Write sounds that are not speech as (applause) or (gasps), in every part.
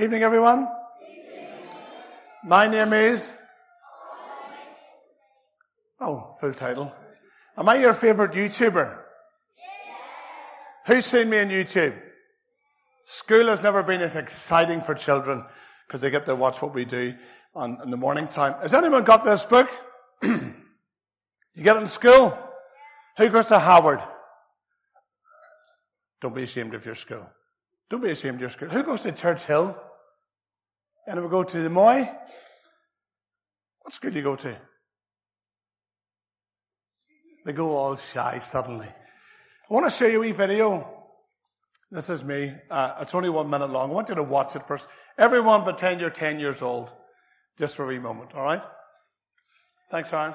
Evening, everyone. My name is. Oh, full title. Am I your favorite YouTuber? Who's seen me on YouTube? School has never been as exciting for children because they get to watch what we do on, in the morning time. Has anyone got this book? (clears throat) you get it in school? Who goes to Howard? Don't be ashamed of your school. Don't be ashamed of your school. Who goes to Church Hill? Anyone go to the Moy? What school do you go to? They go all shy suddenly. I want to show you a video. This is me. Uh, it's only one minute long. I want you to watch it first. Everyone pretend you're 10 years old. Just for a wee moment, all right? Thanks, Aaron.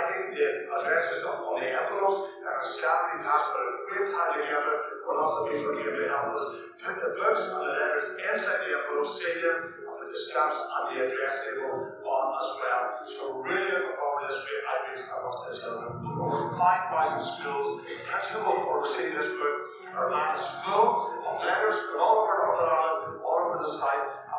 inte adresser de lever på oss. Herren skall of papper, mitt härligare och låta min förgivning handlas. Detta bönsmannalärare ensam inside the envelope, sidan them, för the stamps on the address adresser on as well. So really upon this we have wish I was this other. Find Bible skills, practical for seeing this book, our land is full of letters, but all over the island, all over the site,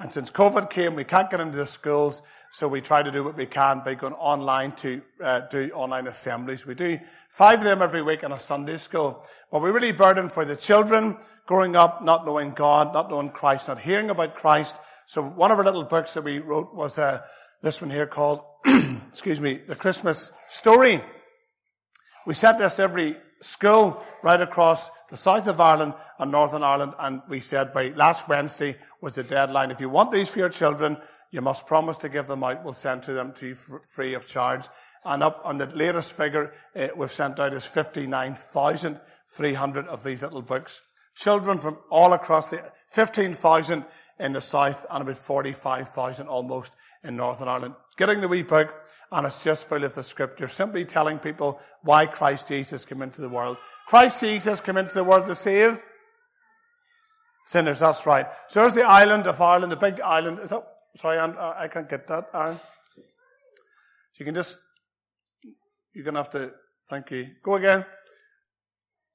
And since COVID came, we can't get into the schools, so we try to do what we can by going online to uh, do online assemblies. We do five of them every week in a Sunday school. But we really burden for the children growing up, not knowing God, not knowing Christ, not hearing about Christ. So one of our little books that we wrote was uh, this one here called, (clears throat) excuse me, The Christmas Story. We sent this every school right across the south of Ireland and Northern Ireland, and we said by last Wednesday was the deadline. If you want these for your children, you must promise to give them out. We'll send to them to you free of charge. And up on the latest figure uh, we've sent out is 59,300 of these little books. Children from all across the 15,000 in the south and about 45,000 almost in Northern Ireland. Getting the wee book, and it's just full of the scripture, simply telling people why Christ Jesus came into the world. Christ Jesus came into the world to save sinners, that's right. So there's the island of Ireland, the big island. Is that, sorry, I can't get that, Aaron. So you can just, you're going to have to, thank you. Go again.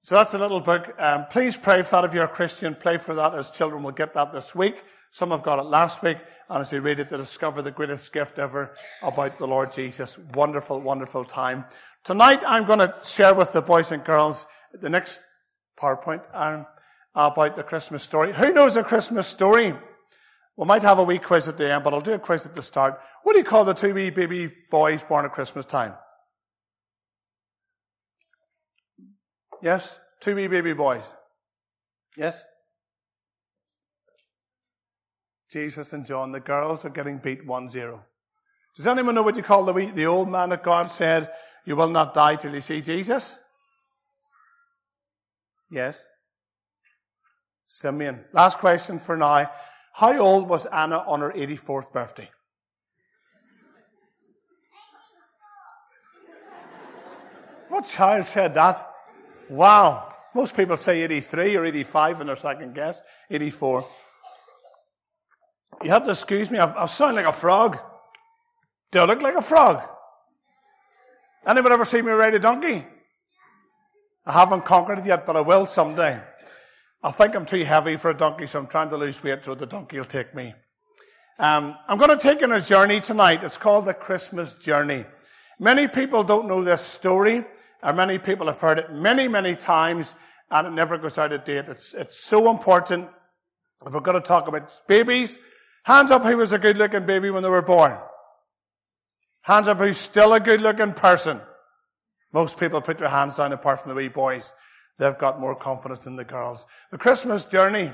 So that's a little book. Um, please pray for that if you're a Christian. Pray for that as children will get that this week. Some have got it last week. And as we read it, to discover the greatest gift ever about the Lord Jesus. Wonderful, wonderful time. Tonight, I'm going to share with the boys and girls the next PowerPoint um, about the Christmas story. Who knows a Christmas story? We might have a wee quiz at the end, but I'll do a quiz at the start. What do you call the two wee baby boys born at Christmas time? Yes? Two wee baby boys. Yes? Jesus and John, the girls are getting beat 1-0. Does anyone know what you call the, wee, the old man that God said, you will not die till you see Jesus? Yes? Simeon. Last question for now. How old was Anna on her 84th birthday? What child said that? Wow. Most people say 83 or 85 in their second guess. 84. You have to excuse me, I, I sound like a frog. Do I look like a frog? Anyone ever seen me ride a donkey? I haven't conquered it yet, but I will someday. I think I'm too heavy for a donkey, so I'm trying to lose weight so the donkey will take me. Um, I'm going to take you on a journey tonight. It's called the Christmas Journey. Many people don't know this story, and many people have heard it many, many times, and it never goes out of date. It's, it's so important we're going to talk about babies, hands up who was a good looking baby when they were born. Hands up who's still a good looking person. Most people put their hands down apart from the wee boys. They've got more confidence than the girls. The Christmas journey.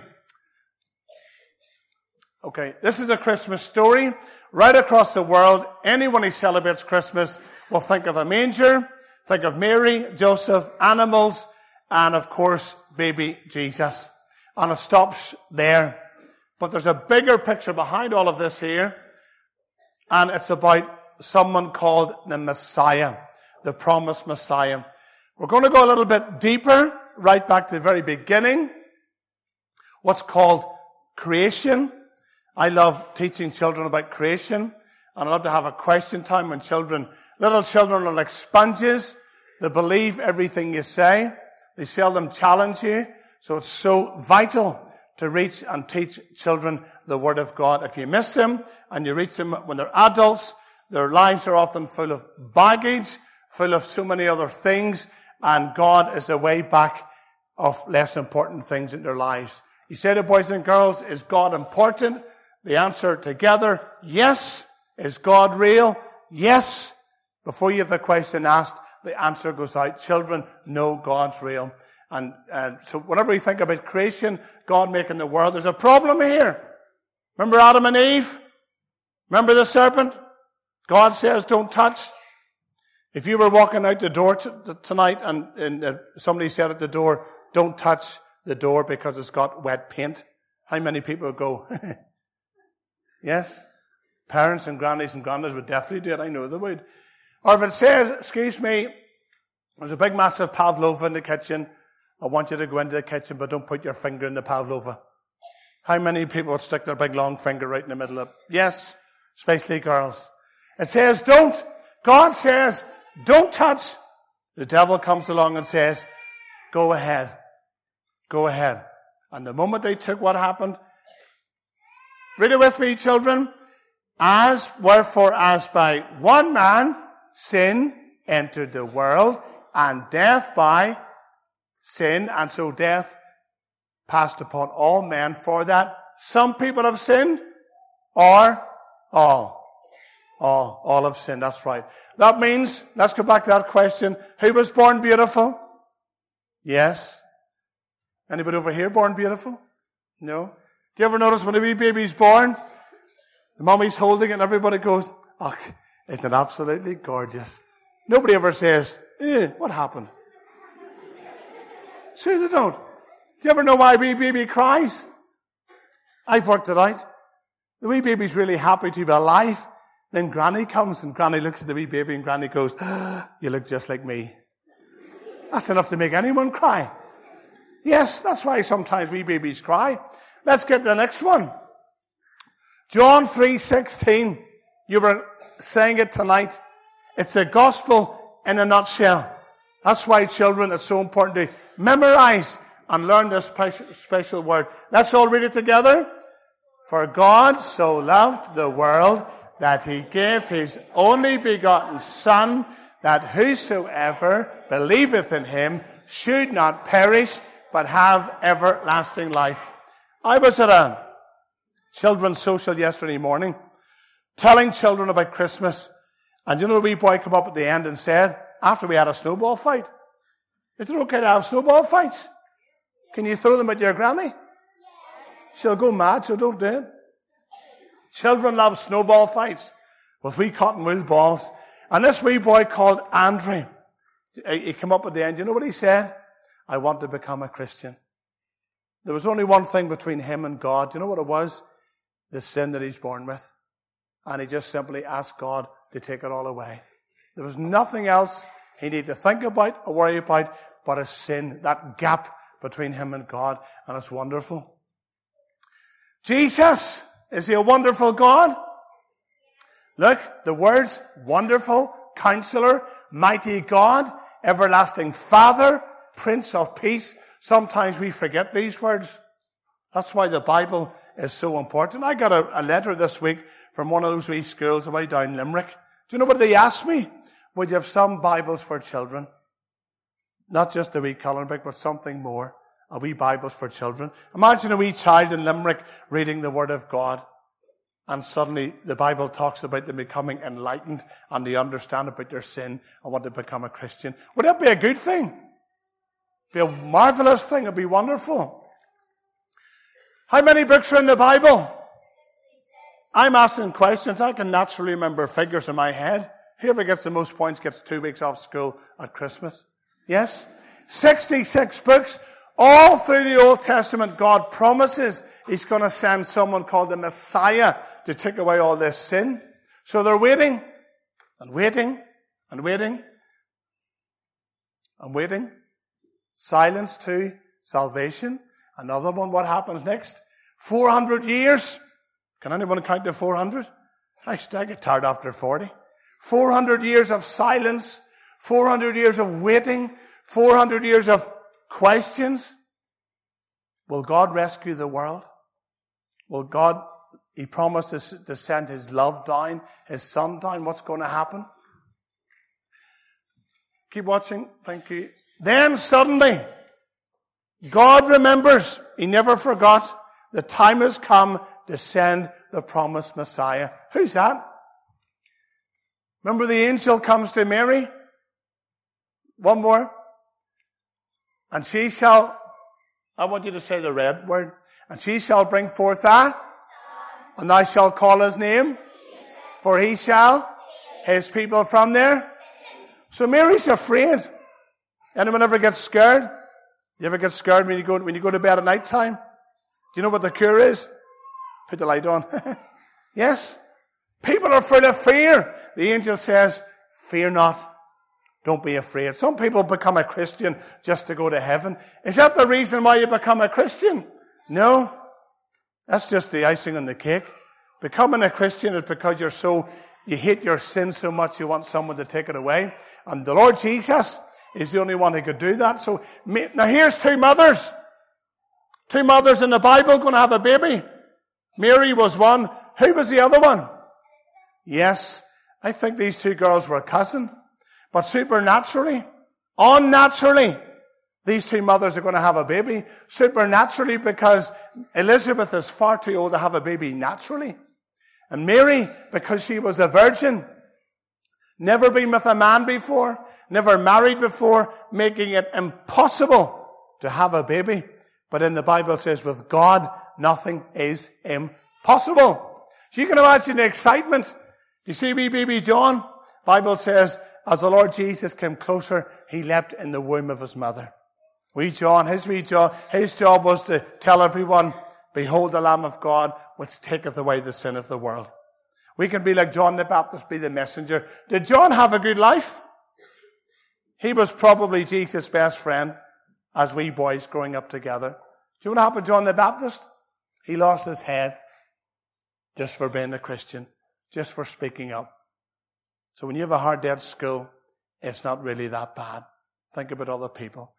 Okay, this is a Christmas story. Right across the world, anyone who celebrates Christmas will think of a manger, think of Mary, Joseph, animals, and of course, baby Jesus. And it stops there. But there's a bigger picture behind all of this here. And it's about someone called the Messiah, the promised Messiah. We're going to go a little bit deeper, right back to the very beginning. What's called creation. I love teaching children about creation. And I love to have a question time when children, little children are like sponges. They believe everything you say. They seldom challenge you. So it's so vital to reach and teach children the Word of God. If you miss them and you reach them when they're adults, their lives are often full of baggage, full of so many other things, and God is a way back of less important things in their lives. You say to boys and girls, is God important? The answer together, yes. Is God real? Yes. Before you have the question asked, the answer goes out. Children know God's real. And, so whenever we think about creation, God making the world, there's a problem here. Remember Adam and Eve? Remember the serpent? God says don't touch. If you were walking out the door t- tonight and, and uh, somebody said at the door, don't touch the door because it's got wet paint, how many people would go, (laughs) yes? Parents and grannies and grandmas would definitely do it. I know they would. Or if it says, excuse me, there's a big massive pavlova in the kitchen. I want you to go into the kitchen, but don't put your finger in the pavlova. How many people would stick their big long finger right in the middle of? Yes, especially girls. It says don't. God says don't touch. The devil comes along and says, go ahead. Go ahead. And the moment they took what happened, read it with me, children. As, wherefore, as by one man sin entered the world, and death by sin, and so death passed upon all men for that some people have sinned, or all. All, all have sinned, that's right. That means, let's go back to that question, who was born beautiful? Yes. Anybody over here born beautiful? No. Do you ever notice when a wee baby's born, the mommy's holding it and everybody goes, oh, isn't it absolutely gorgeous? Nobody ever says, eh, what happened? Say they don't. Do you ever know why wee baby cries? I've worked it out. The wee baby's really happy to be alive. Then Granny comes and Granny looks at the wee baby and Granny goes, oh, (gasps) you look just like me. That's enough to make anyone cry. Yes, that's why sometimes wee babies cry. Let's get the next one. John 3:16. You were saying it tonight. It's a gospel in a nutshell. That's why children, it's so important to memorize and learn this special, word. Let's all read it together. For God so loved the world that he gave his only begotten son that whosoever believeth in him should not perish but have everlasting life. I was at a children's social yesterday morning, telling children about Christmas. And you know, the wee boy come up at the end and said, after we had a snowball fight, is it okay to have snowball fights? Can you throw them at your granny? She'll go mad, so don't do it. Children love snowball fights with wee cotton wool balls. And this wee boy called Andrew, he came up at the end. You know what he said? I want to become a Christian. There was only one thing between him and God. Do you know what it was? the sin that he's born with. And he just simply asked God to take it all away. There was nothing else he needed to think about or worry about but a sin, that gap between him and God. And it's wonderful. Jesus, is he a wonderful God? Look, the words wonderful, counselor, mighty God, everlasting Father, Prince of Peace. Sometimes we forget these words. That's why the Bible is so important. I got a, a letter this week from one of those wee schools away down Limerick. Do you know what they asked me? Would you have some Bibles for children? Not just a wee colouring book, but something more. a wee Bibles for children. Imagine a wee child in Limerick reading the Word of God. And suddenly the Bible talks about them becoming enlightened and they understand about their sin and want to become a Christian. Would that be a good thing? Be a marvelous thing. It'd be wonderful. How many books are in the Bible? I'm asking questions. I can naturally remember figures in my head. Whoever gets the most points gets two weeks off school at Christmas. Yes? 66 books. All through the Old Testament, God promises He's going to send someone called the Messiah to take away all this sin. So they're waiting and waiting and waiting and waiting. Silence to salvation. Another one, what happens next? 400 years. Can anyone count to 400? I get tired after 40. 400 years of silence. 400 years of waiting. 400 years of questions. Will God rescue the world? Will God, He promises to send His love down, His Son down. What's going to happen? Keep watching. Thank you. Then suddenly, God remembers. He never forgot. The time has come to send the promised Messiah. Who's that? Remember the angel comes to Mary? One more. And she shall, I want you to say the red word, and she shall bring forth a, and thou shalt call his name, for he shall, his people from there. So Mary's afraid. Anyone ever get scared? You ever get scared when you go, when you go to bed at night time? Do you know what the cure is? Put the light on. (laughs) yes? People are full of fear. The angel says, fear not. Don't be afraid. Some people become a Christian just to go to heaven. Is that the reason why you become a Christian? No. That's just the icing on the cake. Becoming a Christian is because you're so, you hate your sin so much you want someone to take it away. And the Lord Jesus is the only one who could do that. So, now here's two mothers. Two mothers in the Bible going to have a baby. Mary was one. Who was the other one? Yes, I think these two girls were a cousin. But supernaturally, unnaturally, these two mothers are going to have a baby. Supernaturally, because Elizabeth is far too old to have a baby naturally. And Mary, because she was a virgin, never been with a man before, never married before, making it impossible to have a baby. But in the Bible says, with God, nothing is impossible. So you can imagine the excitement. You see wee baby John? Bible says as the Lord Jesus came closer, he leapt in the womb of his mother. Wee John, his wee John, his job was to tell everyone, behold the Lamb of God, which taketh away the sin of the world. We can be like John the Baptist, be the messenger. Did John have a good life? He was probably Jesus' best friend as we boys growing up together. Do you know what happened to John the Baptist? He lost his head just for being a Christian, just for speaking up. So when you have a hard day at school, it's not really that bad. Think about other people.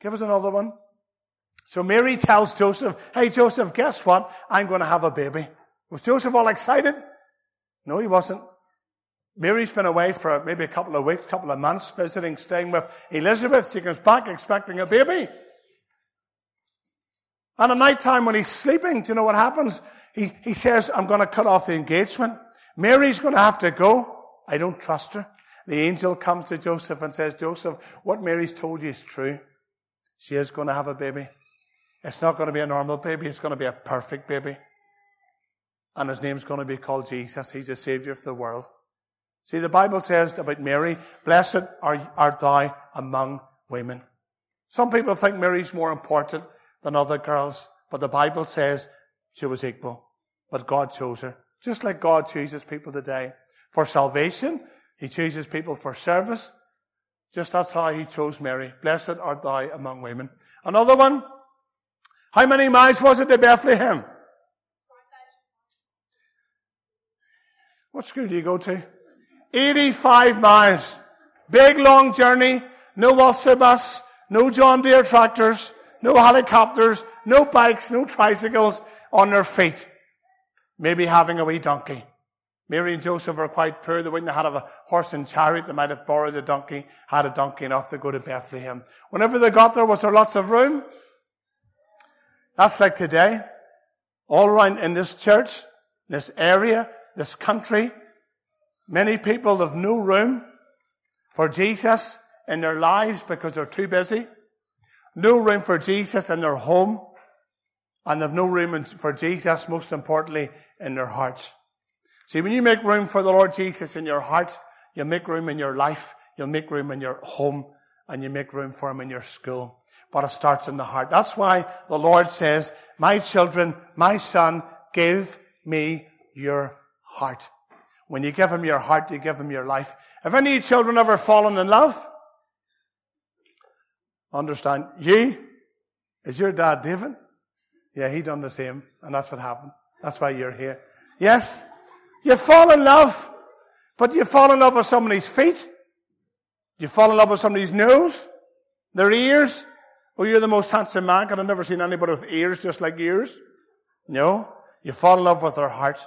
Give us another one. So Mary tells Joseph, Hey Joseph, guess what? I'm going to have a baby. Was Joseph all excited? No, he wasn't. Mary's been away for maybe a couple of weeks, couple of months, visiting, staying with Elizabeth. She comes back expecting a baby. And at night time when he's sleeping, do you know what happens? He, he says, I'm going to cut off the engagement. Mary's going to have to go. I don't trust her. The angel comes to Joseph and says, Joseph, what Mary's told you is true. She is going to have a baby. It's not going to be a normal baby. It's going to be a perfect baby. And his name's going to be called Jesus. He's the savior of the world. See, the Bible says about Mary, blessed art thou among women. Some people think Mary's more important than other girls, but the Bible says she was equal. But God chose her. Just like God chooses people today for salvation. He chooses people for service. Just that's how he chose Mary. Blessed art thou among women. Another one. How many miles was it to Bethlehem? What school do you go to? 85 miles. Big long journey. No Ulster bus. No John Deere tractors. No helicopters. No bikes. No tricycles on their feet. Maybe having a wee donkey. Mary and Joseph were quite poor. They wouldn't have had a horse and chariot. They might have borrowed a donkey, had a donkey enough to go to Bethlehem. Whenever they got there, was there lots of room? That's like today. All around in this church, this area, this country, many people have no room for Jesus in their lives because they're too busy. No room for Jesus in their home. And they've no room for Jesus, most importantly, in their hearts. See, when you make room for the Lord Jesus in your heart, you make room in your life, you'll make room in your home, and you make room for Him in your school. But it starts in the heart. That's why the Lord says, my children, my son, give me your heart. When you give Him your heart, you give Him your life. Have any children ever fallen in love? Understand? Ye? Is your dad David? Yeah, he done the same, and that's what happened. That's why you're here. Yes, you fall in love, but you fall in love with somebody's feet. You fall in love with somebody's nose, their ears. Oh, you're the most handsome man, I've never seen anybody with ears just like yours. No, you fall in love with their heart,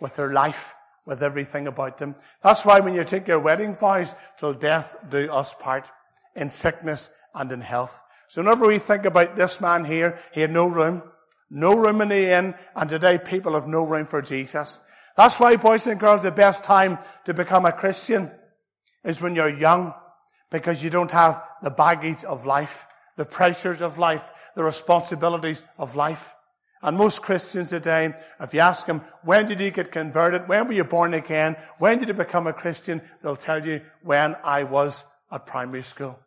with their life, with everything about them. That's why when you take your wedding vows, till death do us part, in sickness and in health. So whenever we think about this man here, he had no room, no room in the inn, and today people have no room for Jesus. That's why, boys and girls, the best time to become a Christian is when you're young, because you don't have the baggage of life, the pressures of life, the responsibilities of life. And most Christians today, if you ask them, when did you get converted? When were you born again? When did you become a Christian? They'll tell you, when I was at primary school.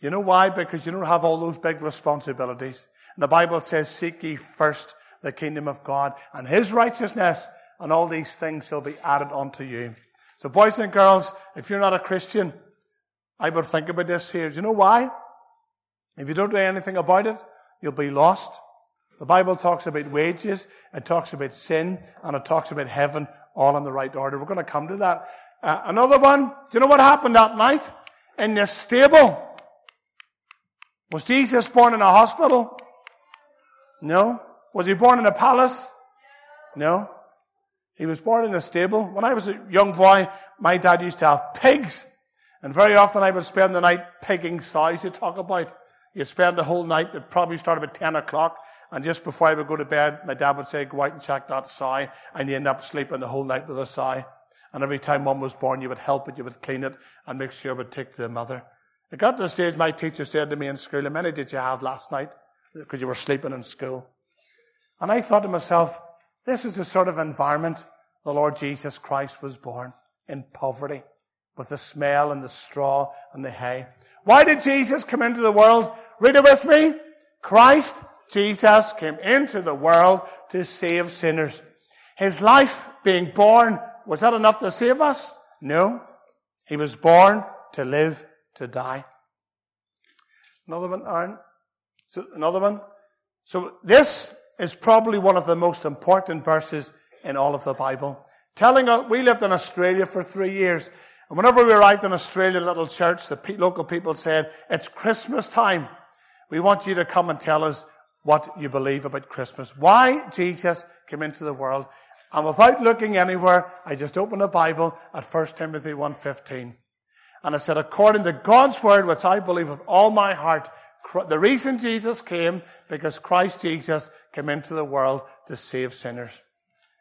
You know why? Because you don't have all those big responsibilities. And the Bible says, seek ye first the kingdom of God and his righteousness, and all these things shall be added unto you. So boys and girls, if you're not a Christian, I would think about this here. Do you know why? If you don't do anything about it, you'll be lost. The Bible talks about wages, it talks about sin, and it talks about heaven all in the right order. We're going to come to that. Uh, another one. Do you know what happened that night? In the stable. Was Jesus born in a hospital? No. Was he born in a palace? No. He was born in a stable. When I was a young boy, my dad used to have pigs. And very often I would spend the night pigging sows you talk about. You'd spend the whole night, it probably started at 10 o'clock, and just before I would go to bed, my dad would say, go out and check that sow, and you end up sleeping the whole night with a sow. And every time one was born, you would help it, you would clean it, and make sure it would take to the mother. It got to the stage my teacher said to me in school, How many did you have last night? Because you were sleeping in school. And I thought to myself, this is the sort of environment the Lord Jesus Christ was born in poverty with the smell and the straw and the hay. Why did Jesus come into the world? Read it with me. Christ, Jesus, came into the world to save sinners. His life being born, was that enough to save us? No. He was born to live to die. Another one, Aaron. So another one. So this is probably one of the most important verses in all of the Bible. Telling us, we lived in Australia for three years. And whenever we arrived in Australia, little church, the local people said, it's Christmas time. We want you to come and tell us what you believe about Christmas. Why Jesus came into the world. And without looking anywhere, I just opened the Bible at 1 Timothy 1.15. And I said, according to God's word, which I believe with all my heart, the reason Jesus came, because Christ Jesus came into the world to save sinners.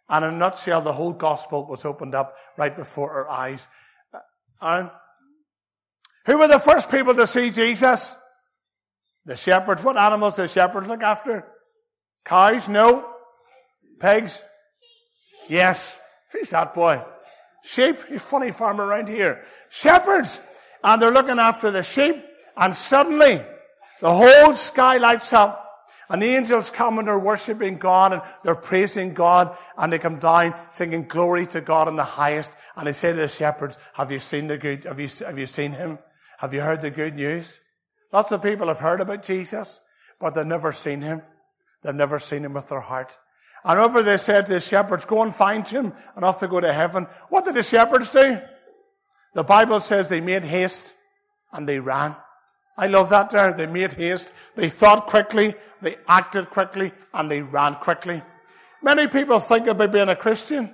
And in a nutshell, the whole gospel was opened up right before our eyes. Uh, and who were the first people to see Jesus? The shepherds. What animals did shepherds look after? Cows? No. Pigs? Yes. Who's that boy? Sheep? You funny farmer around here shepherds and they're looking after the sheep and suddenly the whole sky lights up and the angels come and they're worshiping God and they're praising God and they come down singing glory to God in the highest. And they say to the shepherds, have you seen the good, have you, have you seen him? Have you heard the good news? Lots of people have heard about Jesus, but they've never seen him. They've never seen him with their heart. And over they said to the shepherds, go and find him and off they go to heaven. What did the shepherds do? The Bible says they made haste and they ran. I love that there. They made haste. They thought quickly, they acted quickly, and they ran quickly. Many people think about being a Christian.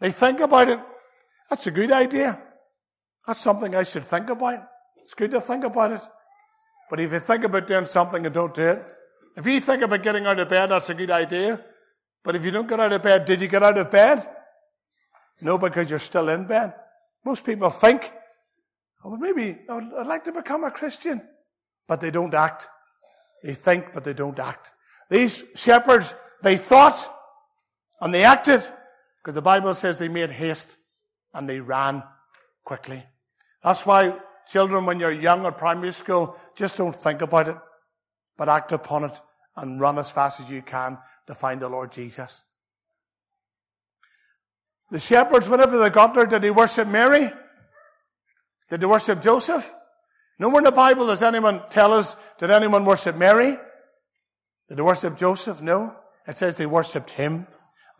They think about it. That's a good idea. That's something I should think about. It's good to think about it. But if you think about doing something and don't do it, If you think about getting out of bed, that's a good idea. But if you don't get out of bed, did you get out of bed? No, because you're still in bed. Most people think, oh, well, maybe I'd like to become a Christian. But they don't act. They think, but they don't act. These shepherds, they thought and they acted because the Bible says they made haste and they ran quickly. That's why children, when you're young at primary school, just don't think about it, but act upon it and run as fast as you can to find the Lord Jesus. The shepherds, whenever they got there, did they worship Mary? Did they worship Joseph? Nowhere in the Bible does anyone tell us, did anyone worship Mary? Did they worship Joseph? No. It says they worshipped him.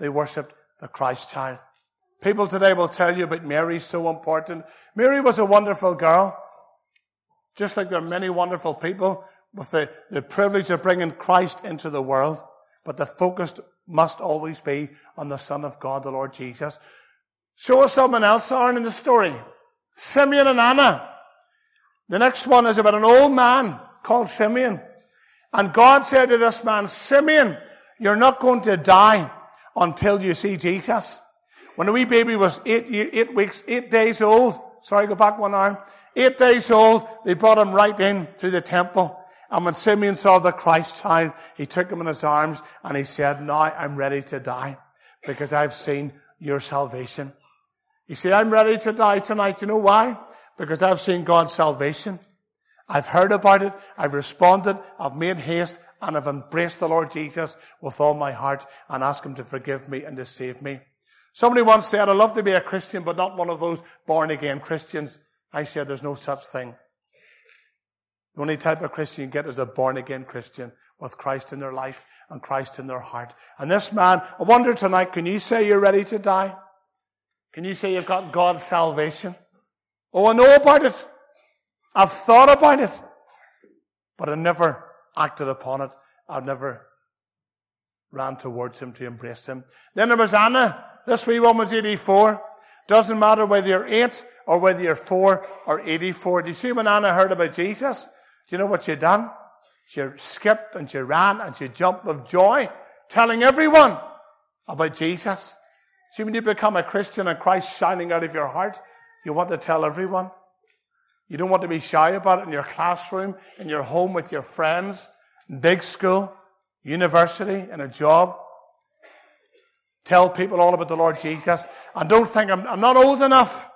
They worshipped the Christ child. People today will tell you about Mary so important. Mary was a wonderful girl. Just like there are many wonderful people with the, the privilege of bringing Christ into the world. But the focus must always be on the Son of God, the Lord Jesus. Show us someone else, Aaron, in the story. Simeon and Anna. The next one is about an old man called Simeon. And God said to this man, Simeon, you're not going to die until you see Jesus. When the wee baby was eight, eight weeks, eight days old, sorry, go back one arm, eight days old, they brought him right in to the temple. And when Simeon saw the Christ child, he took him in his arms and he said, now I'm ready to die because I've seen your salvation. He said, I'm ready to die tonight. You know why? Because I've seen God's salvation. I've heard about it. I've responded. I've made haste and I've embraced the Lord Jesus with all my heart and asked him to forgive me and to save me. Somebody once said, I'd love to be a Christian, but not one of those born again Christians. I said, there's no such thing. The only type of Christian you get is a born again Christian with Christ in their life and Christ in their heart. And this man, I wonder tonight, can you say you're ready to die? Can you say you've got God's salvation? Oh, I know about it. I've thought about it. But I never acted upon it. I've never ran towards him to embrace him. Then there was Anna. This wee woman's 84. Doesn't matter whether you're 8 or whether you're 4 or 84. Do you see when Anna heard about Jesus? Do you know what she done? She skipped and she ran and she jumped with joy, telling everyone about Jesus. See, when you become a Christian and Christ shining out of your heart, you want to tell everyone. You don't want to be shy about it in your classroom, in your home with your friends, big school, university, in a job. Tell people all about the Lord Jesus. And don't think I'm, I'm not old enough.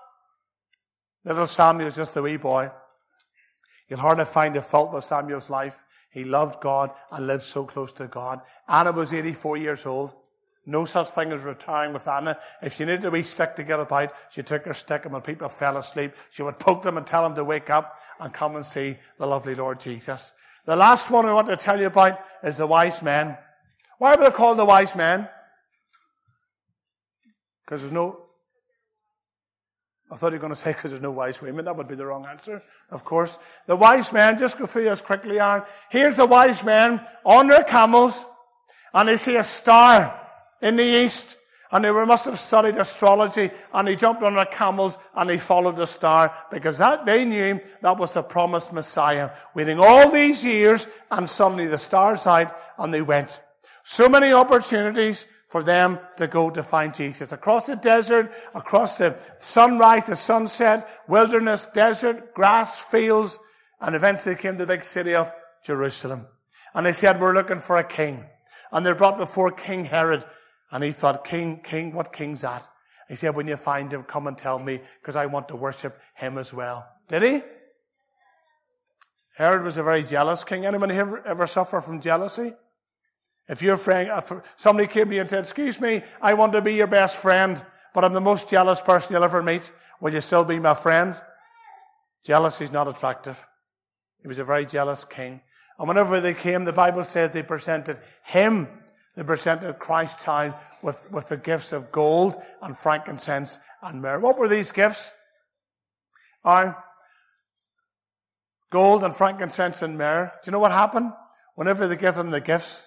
Little Samuel's just a wee boy. You'll hardly find a fault with Samuel's life. He loved God and lived so close to God. Anna was 84 years old. No such thing as retiring with Anna. If she needed a wee stick to get about, she took her stick and when people fell asleep, she would poke them and tell them to wake up and come and see the lovely Lord Jesus. The last one I want to tell you about is the wise men. Why were they called the wise men? Because there's no I thought you were going to say because there's no wise women. That would be the wrong answer, of course. The wise men, just go through as quickly, Aaron. Here's the wise men on their camels, and they see a star in the east, and they must have studied astrology, and they jumped on their camels, and they followed the star, because that, they knew that was the promised Messiah. Waiting all these years, and suddenly the star's out, and they went. So many opportunities, for them to go to find Jesus. Across the desert, across the sunrise, the sunset, wilderness, desert, grass, fields, and eventually came to the big city of Jerusalem. And they said, we're looking for a king. And they're brought before King Herod. And he thought, King, King, what king's that? He said, when you find him, come and tell me, because I want to worship him as well. Did he? Herod was a very jealous king. Anyone ever, ever suffer from jealousy? If your friend, if somebody came to you and said, excuse me, I want to be your best friend, but I'm the most jealous person you'll ever meet, will you still be my friend? Jealousy is not attractive. He was a very jealous king. And whenever they came, the Bible says they presented him, they presented Christ child with, with the gifts of gold and frankincense and myrrh. What were these gifts? Are gold and frankincense and myrrh. Do you know what happened? Whenever they gave them the gifts,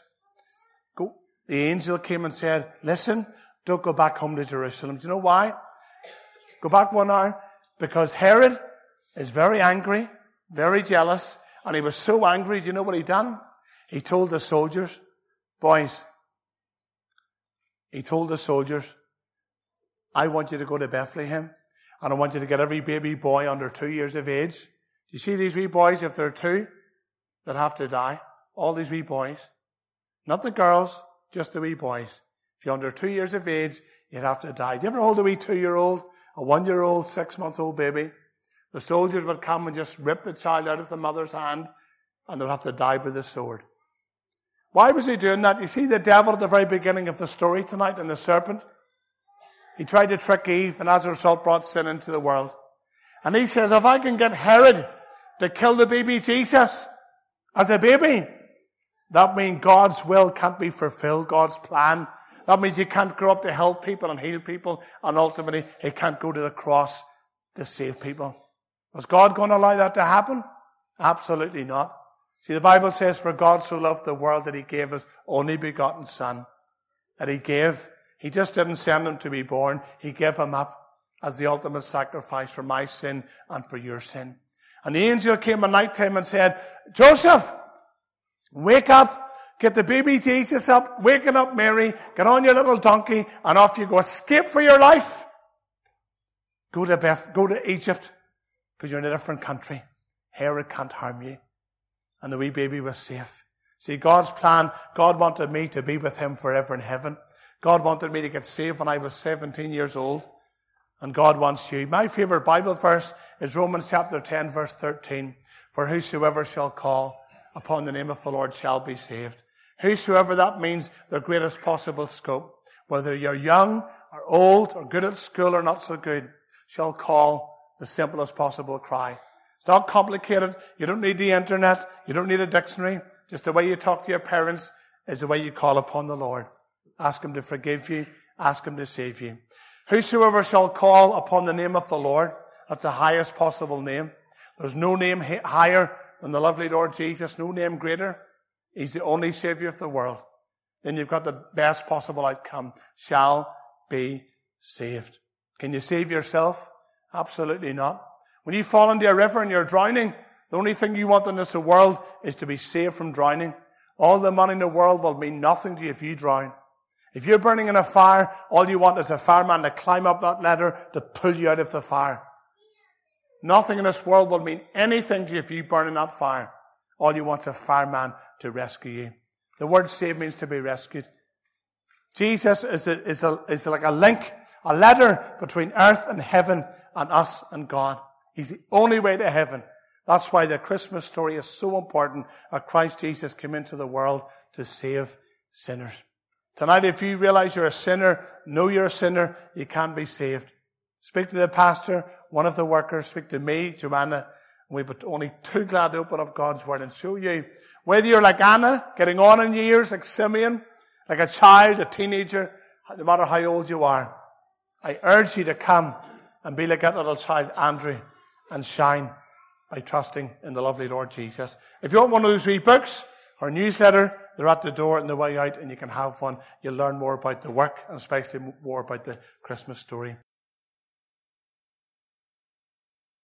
the angel came and said, listen, don't go back home to Jerusalem. Do you know why? Go back one hour because Herod is very angry, very jealous, and he was so angry. Do you know what he done? He told the soldiers, boys, he told the soldiers, I want you to go to Bethlehem and I want you to get every baby boy under two years of age. Do you see these wee boys, if they're two, that have to die? All these wee boys. Not the girls, just the wee boys. If you're under two years of age, you'd have to die. Do you ever hold a wee two-year-old, a one-year-old, six-month-old baby? The soldiers would come and just rip the child out of the mother's hand and they'd have to die by the sword. Why was he doing that? You see the devil at the very beginning of the story tonight and the serpent? He tried to trick Eve and as a result brought sin into the world. And he says, if I can get Herod to kill the baby Jesus as a baby, that means God's will can't be fulfilled, God's plan. That means he can't grow up to help people and heal people, and ultimately he can't go to the cross to save people. Was God going to allow that to happen? Absolutely not. See, the Bible says, for God so loved the world that he gave his only begotten son. That he gave. He just didn't send him to be born. He gave him up as the ultimate sacrifice for my sin and for your sin. And the angel came at night time and said, Joseph, wake up. Get the baby Jesus up, waking up Mary, get on your little donkey, and off you go. Escape for your life. Go to Beth, go to Egypt, because you're in a different country. Herod can't harm you and the wee baby was safe. See, God's plan, God wanted me to be with Him forever in heaven. God wanted me to get saved when I was 17 years old. And God wants you. My favorite Bible verse is Romans chapter 10 verse 13. For whosoever shall call upon the name of the Lord shall be saved. Whosoever that means the greatest possible scope. Whether you're young or old or good at school or not so good, shall call the simplest possible cry. Not complicated. You don't need the internet. You don't need a dictionary. Just the way you talk to your parents is the way you call upon the Lord. Ask Him to forgive you. Ask Him to save you. Whosoever shall call upon the name of the Lord, that's the highest possible name. There's no name higher than the lovely Lord Jesus, no name greater. He's the only Savior of the world. Then you've got the best possible outcome. Shall be saved. Can you save yourself? Absolutely not. When you fall into a river and you're drowning, the only thing you want in this world is to be saved from drowning. All the money in the world will mean nothing to you if you drown. If you're burning in a fire, all you want is a fireman to climb up that ladder to pull you out of the fire. Nothing in this world will mean anything to you if you burn in that fire. All you want is a fireman to rescue you. The word save means to be rescued. Jesus is, a, is, a, is like a link, a ladder between earth and heaven and us and God. He's the only way to heaven. That's why the Christmas story is so important that Christ Jesus came into the world to save sinners. Tonight, if you realize you're a sinner, know you're a sinner, you can't be saved. Speak to the pastor, one of the workers, speak to me, Joanna, we'd be only too glad to open up God's Word and show you whether you're like Anna, getting on in years, like Simeon, like a child, a teenager, no matter how old you are. I urge you to come and be like that little child, Andrew and shine by trusting in the lovely Lord Jesus. If you want one of those wee books or newsletter, they're at the door on the way out and you can have one. You'll learn more about the work and especially more about the Christmas story.